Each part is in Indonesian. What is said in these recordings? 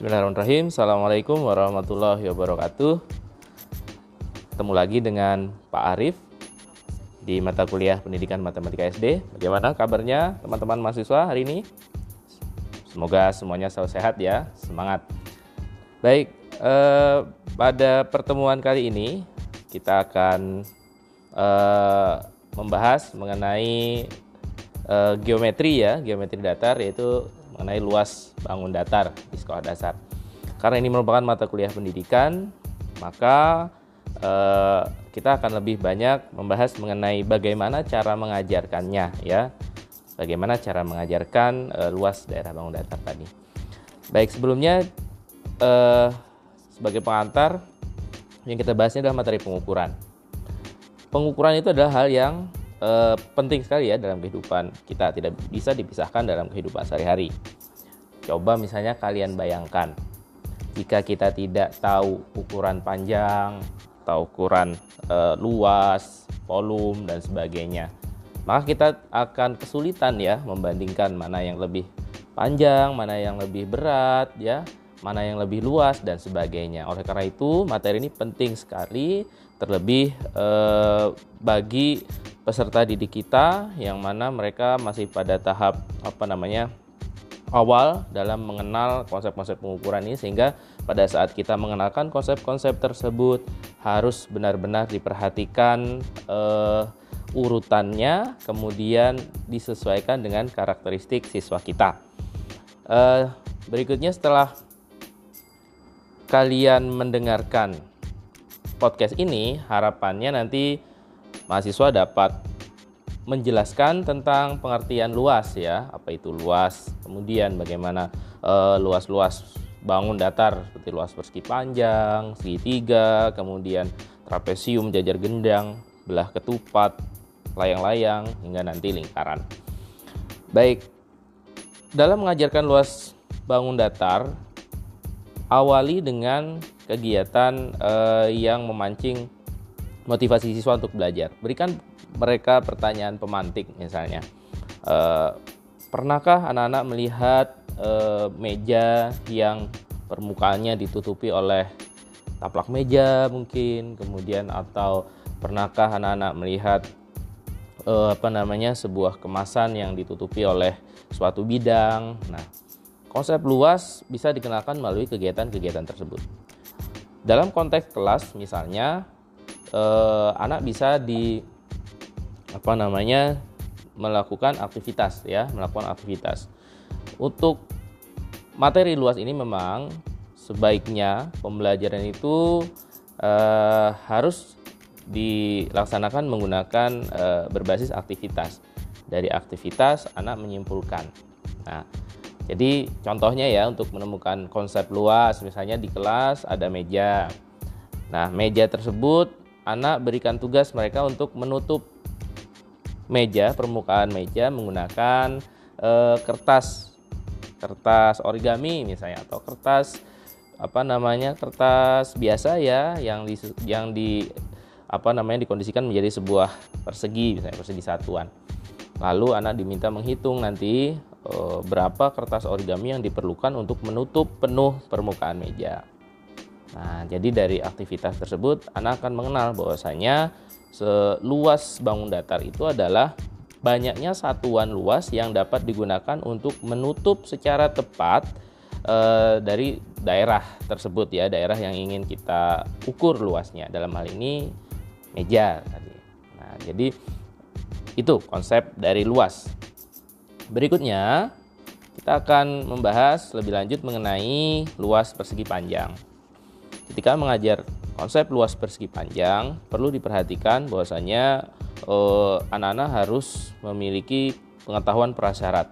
Bismillahirrahmanirrahim. Assalamualaikum warahmatullahi wabarakatuh. Ketemu lagi dengan Pak Arif di mata kuliah Pendidikan Matematika SD. Bagaimana kabarnya teman-teman mahasiswa hari ini? Semoga semuanya selalu sehat ya. Semangat. Baik, eh, pada pertemuan kali ini kita akan eh, membahas mengenai eh, geometri ya, geometri datar yaitu mengenai luas bangun datar di sekolah dasar. Karena ini merupakan mata kuliah pendidikan, maka eh, kita akan lebih banyak membahas mengenai bagaimana cara mengajarkannya ya. Bagaimana cara mengajarkan eh, luas daerah bangun datar tadi. Baik, sebelumnya eh, sebagai pengantar yang kita bahasnya adalah materi pengukuran. Pengukuran itu adalah hal yang eh, penting sekali ya dalam kehidupan kita tidak bisa dipisahkan dalam kehidupan sehari-hari. Coba misalnya kalian bayangkan jika kita tidak tahu ukuran panjang, tahu ukuran eh, luas, volume dan sebagainya, maka kita akan kesulitan ya membandingkan mana yang lebih panjang, mana yang lebih berat ya, mana yang lebih luas dan sebagainya. Oleh karena itu, materi ini penting sekali terlebih eh, bagi peserta didik kita yang mana mereka masih pada tahap apa namanya awal dalam mengenal konsep-konsep pengukuran ini sehingga pada saat kita mengenalkan konsep-konsep tersebut harus benar-benar diperhatikan eh, urutannya kemudian disesuaikan dengan karakteristik siswa kita. Eh, berikutnya setelah kalian mendengarkan podcast ini harapannya nanti mahasiswa dapat menjelaskan tentang pengertian luas ya. Apa itu luas? Kemudian bagaimana luas-luas uh, bangun datar seperti luas persegi panjang segitiga kemudian trapesium jajar gendang belah ketupat layang-layang hingga nanti lingkaran. Baik dalam mengajarkan luas bangun datar awali dengan kegiatan uh, yang memancing motivasi siswa untuk belajar. Berikan mereka pertanyaan pemantik misalnya. Uh, pernahkah anak-anak melihat uh, meja yang permukaannya ditutupi oleh taplak meja mungkin, kemudian atau pernahkah anak-anak melihat uh, apa namanya sebuah kemasan yang ditutupi oleh suatu bidang. Nah, Konsep luas bisa dikenalkan melalui kegiatan-kegiatan tersebut. Dalam konteks kelas, misalnya, eh, anak bisa di apa namanya melakukan aktivitas ya, melakukan aktivitas. Untuk materi luas ini memang sebaiknya pembelajaran itu eh, harus dilaksanakan menggunakan eh, berbasis aktivitas. Dari aktivitas anak menyimpulkan. Nah, jadi contohnya ya untuk menemukan konsep luas misalnya di kelas ada meja. Nah, meja tersebut anak berikan tugas mereka untuk menutup meja, permukaan meja menggunakan eh, kertas kertas origami misalnya atau kertas apa namanya? kertas biasa ya yang di yang di apa namanya dikondisikan menjadi sebuah persegi misalnya persegi satuan. Lalu anak diminta menghitung nanti Eh, berapa kertas origami yang diperlukan untuk menutup penuh permukaan meja. Nah, jadi dari aktivitas tersebut anak akan mengenal bahwasanya seluas bangun datar itu adalah banyaknya satuan luas yang dapat digunakan untuk menutup secara tepat e, dari daerah tersebut ya, daerah yang ingin kita ukur luasnya. Dalam hal ini meja tadi. Nah, jadi itu konsep dari luas. Berikutnya, kita akan membahas lebih lanjut mengenai luas persegi panjang. Ketika mengajar konsep luas persegi panjang, perlu diperhatikan bahwasanya eh, anak-anak harus memiliki pengetahuan prasyarat.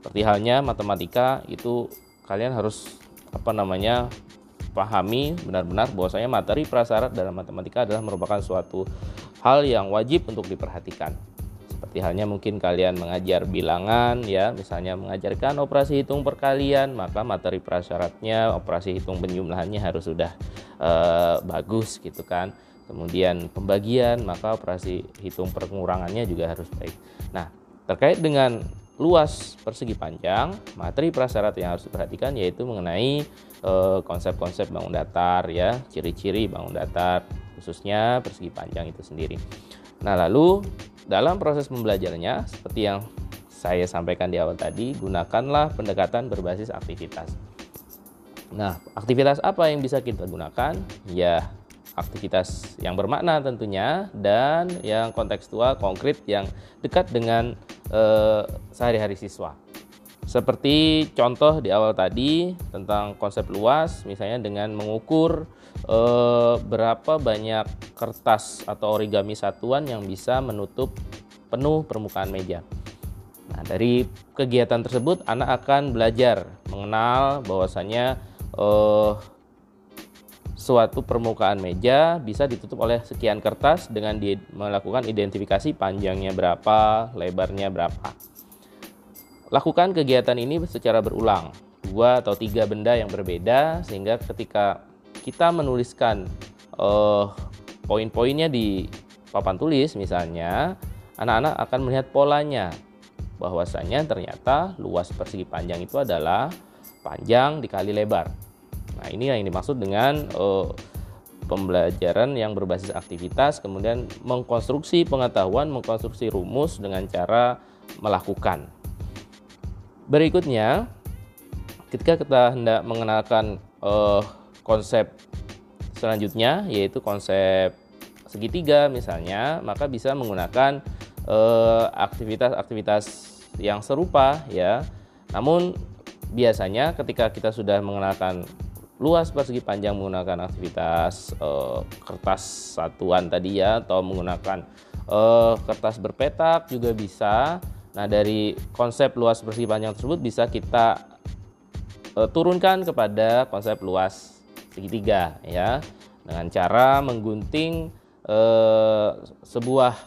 Seperti halnya matematika itu kalian harus apa namanya pahami benar-benar bahwasanya materi prasyarat dalam matematika adalah merupakan suatu hal yang wajib untuk diperhatikan. Seperti halnya mungkin kalian mengajar bilangan ya, misalnya mengajarkan operasi hitung perkalian, maka materi prasyaratnya operasi hitung penjumlahannya harus sudah uh, bagus gitu kan. Kemudian pembagian, maka operasi hitung pengurangannya juga harus baik. Nah, terkait dengan luas persegi panjang, materi prasyarat yang harus diperhatikan yaitu mengenai eh, konsep-konsep uh, bangun datar ya, ciri-ciri bangun datar khususnya persegi panjang itu sendiri. Nah, lalu dalam proses pembelajarannya seperti yang saya sampaikan di awal tadi, gunakanlah pendekatan berbasis aktivitas. Nah, aktivitas apa yang bisa kita gunakan? Ya, aktivitas yang bermakna tentunya dan yang kontekstual konkret yang dekat dengan eh, sehari-hari siswa. Seperti contoh di awal tadi tentang konsep luas, misalnya dengan mengukur eh, berapa banyak kertas atau origami satuan yang bisa menutup penuh permukaan meja. Nah, dari kegiatan tersebut anak akan belajar mengenal bahwasanya eh, suatu permukaan meja bisa ditutup oleh sekian kertas dengan di, melakukan identifikasi panjangnya berapa, lebarnya berapa. Lakukan kegiatan ini secara berulang, dua atau tiga benda yang berbeda sehingga ketika kita menuliskan uh, poin-poinnya di papan tulis misalnya, anak-anak akan melihat polanya bahwasanya ternyata luas persegi panjang itu adalah panjang dikali lebar. Nah, ini yang dimaksud dengan uh, pembelajaran yang berbasis aktivitas, kemudian mengkonstruksi pengetahuan, mengkonstruksi rumus dengan cara melakukan. Berikutnya, ketika kita hendak mengenalkan uh, konsep selanjutnya, yaitu konsep segitiga misalnya, maka bisa menggunakan eh, aktivitas-aktivitas uh, yang serupa ya. Namun biasanya ketika kita sudah mengenalkan luas persegi panjang menggunakan aktivitas uh, kertas satuan tadi ya atau menggunakan uh, kertas berpetak juga bisa. Nah, dari konsep luas persegi panjang tersebut bisa kita uh, turunkan kepada konsep luas segitiga ya. Dengan cara menggunting uh, sebuah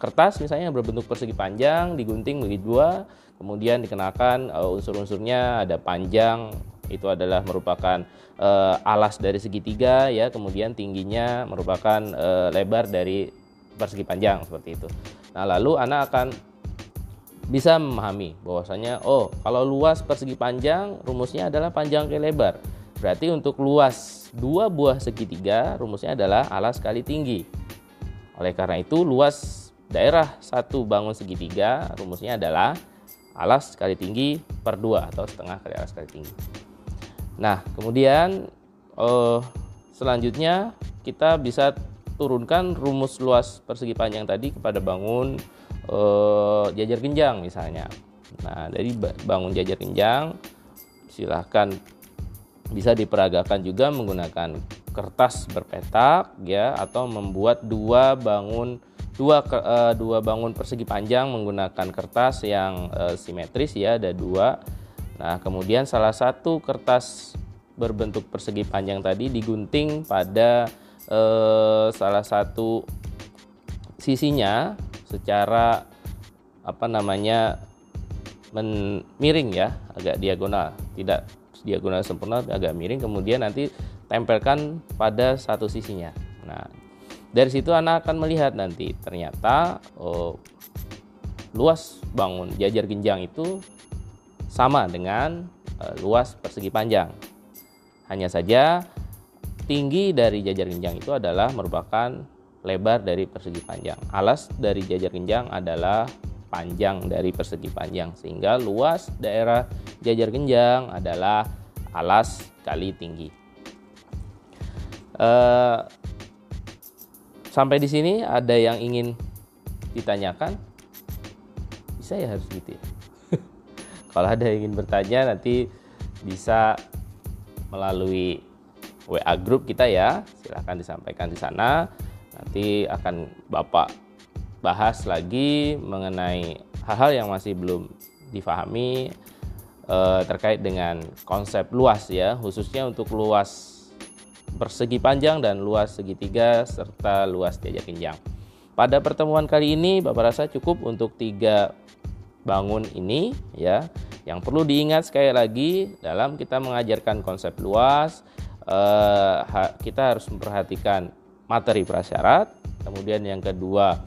kertas misalnya yang berbentuk persegi panjang digunting menjadi dua kemudian dikenakan uh, unsur-unsurnya ada panjang itu adalah merupakan uh, alas dari segitiga ya. Kemudian tingginya merupakan uh, lebar dari persegi panjang seperti itu. Nah lalu anak akan bisa memahami bahwasanya oh kalau luas persegi panjang rumusnya adalah panjang ke lebar. Berarti untuk luas dua buah segitiga rumusnya adalah alas kali tinggi. Oleh karena itu luas daerah satu bangun segitiga rumusnya adalah alas kali tinggi per dua atau setengah kali alas kali tinggi. Nah, kemudian uh, selanjutnya kita bisa turunkan rumus luas persegi panjang tadi kepada bangun uh, jajar genjang misalnya. Nah, dari bangun jajar genjang silahkan bisa diperagakan juga menggunakan kertas berpetak ya atau membuat dua bangun dua uh, dua bangun persegi panjang menggunakan kertas yang uh, simetris ya ada dua Nah, kemudian salah satu kertas berbentuk persegi panjang tadi digunting pada eh, salah satu sisinya secara apa namanya men miring ya, agak diagonal, tidak diagonal sempurna, agak miring. Kemudian nanti tempelkan pada satu sisinya. Nah, dari situ anak akan melihat nanti ternyata oh, luas bangun jajar genjang itu sama dengan uh, luas persegi panjang. Hanya saja tinggi dari jajar genjang itu adalah merupakan lebar dari persegi panjang. Alas dari jajar genjang adalah panjang dari persegi panjang sehingga luas daerah jajar genjang adalah alas kali tinggi. Uh, sampai di sini ada yang ingin ditanyakan? Bisa ya harus gitu ya. Kalau ada yang ingin bertanya nanti bisa melalui WA grup kita ya. Silahkan disampaikan di sana. Nanti akan Bapak bahas lagi mengenai hal-hal yang masih belum difahami eh, terkait dengan konsep luas ya, khususnya untuk luas persegi panjang dan luas segitiga serta luas diajak kinjang. Pada pertemuan kali ini Bapak rasa cukup untuk tiga bangun ini ya. Yang perlu diingat sekali lagi dalam kita mengajarkan konsep luas eh, kita harus memperhatikan materi prasyarat, kemudian yang kedua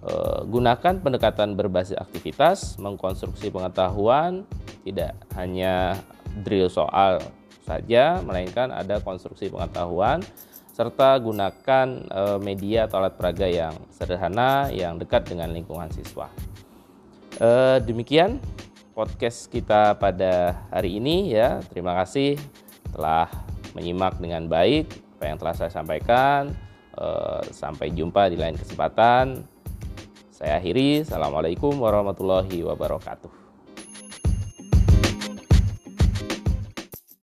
Eh, gunakan pendekatan berbasis aktivitas, mengkonstruksi pengetahuan, tidak hanya drill soal saja, melainkan ada konstruksi pengetahuan serta gunakan eh, media atau alat peraga yang sederhana yang dekat dengan lingkungan siswa. Eh, demikian podcast kita pada hari ini ya. Terima kasih telah menyimak dengan baik apa yang telah saya sampaikan. Sampai jumpa di lain kesempatan. Saya akhiri. Assalamualaikum warahmatullahi wabarakatuh.